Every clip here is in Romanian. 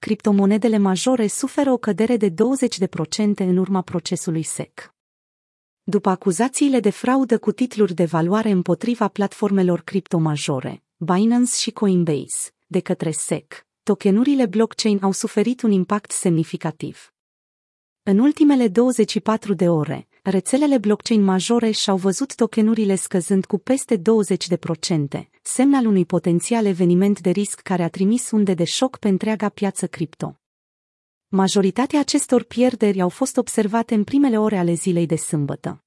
criptomonedele majore suferă o cădere de 20% în urma procesului SEC. După acuzațiile de fraudă cu titluri de valoare împotriva platformelor criptomajore, Binance și Coinbase, de către SEC, tokenurile blockchain au suferit un impact semnificativ. În ultimele 24 de ore, rețelele blockchain majore și-au văzut tokenurile scăzând cu peste 20%, semn al unui potențial eveniment de risc care a trimis unde de șoc pe întreaga piață cripto. Majoritatea acestor pierderi au fost observate în primele ore ale zilei de sâmbătă.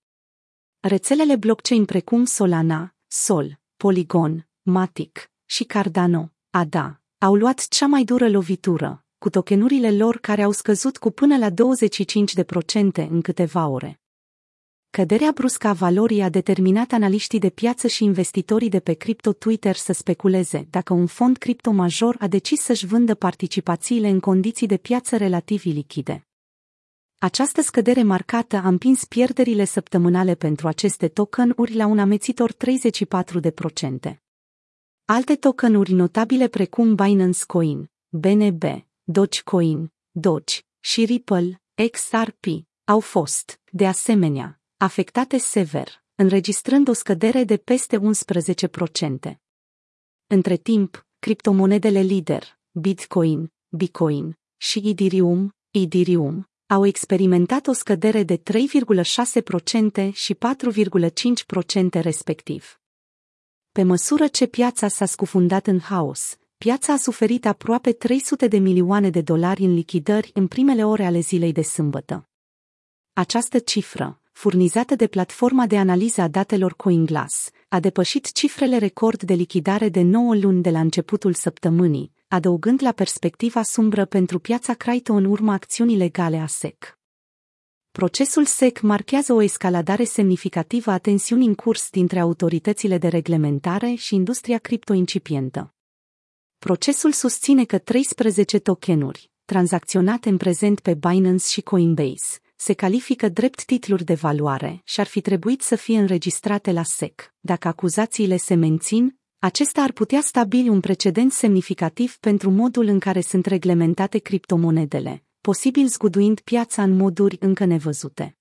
Rețelele blockchain precum Solana, Sol, Polygon, Matic și Cardano, ADA, au luat cea mai dură lovitură, cu tokenurile lor care au scăzut cu până la 25% în câteva ore. Căderea bruscă a valorii a determinat analiștii de piață și investitorii de pe cripto Twitter să speculeze dacă un fond cripto major a decis să-și vândă participațiile în condiții de piață relativ lichide. Această scădere marcată a împins pierderile săptămânale pentru aceste tokenuri la un amețitor 34%. Alte tokenuri notabile precum Binance Coin, BNB, Dogecoin, Doge și Ripple, XRP, au fost, de asemenea, afectate sever, înregistrând o scădere de peste 11%. Între timp, criptomonedele lider, Bitcoin, Bitcoin și Ethereum, Ethereum, au experimentat o scădere de 3,6% și 4,5% respectiv. Pe măsură ce piața s-a scufundat în haos, piața a suferit aproape 300 de milioane de dolari în lichidări în primele ore ale zilei de sâmbătă. Această cifră, furnizată de platforma de analiză a datelor CoinGlass, a depășit cifrele record de lichidare de 9 luni de la începutul săptămânii, adăugând la perspectiva sumbră pentru piața Crypto în urma acțiunii legale a SEC. Procesul SEC marchează o escaladare semnificativă a tensiunii în curs dintre autoritățile de reglementare și industria cripto incipientă. Procesul susține că 13 tokenuri, tranzacționate în prezent pe Binance și Coinbase, se califică drept titluri de valoare și ar fi trebuit să fie înregistrate la SEC. Dacă acuzațiile se mențin, acesta ar putea stabili un precedent semnificativ pentru modul în care sunt reglementate criptomonedele, posibil zguduind piața în moduri încă nevăzute.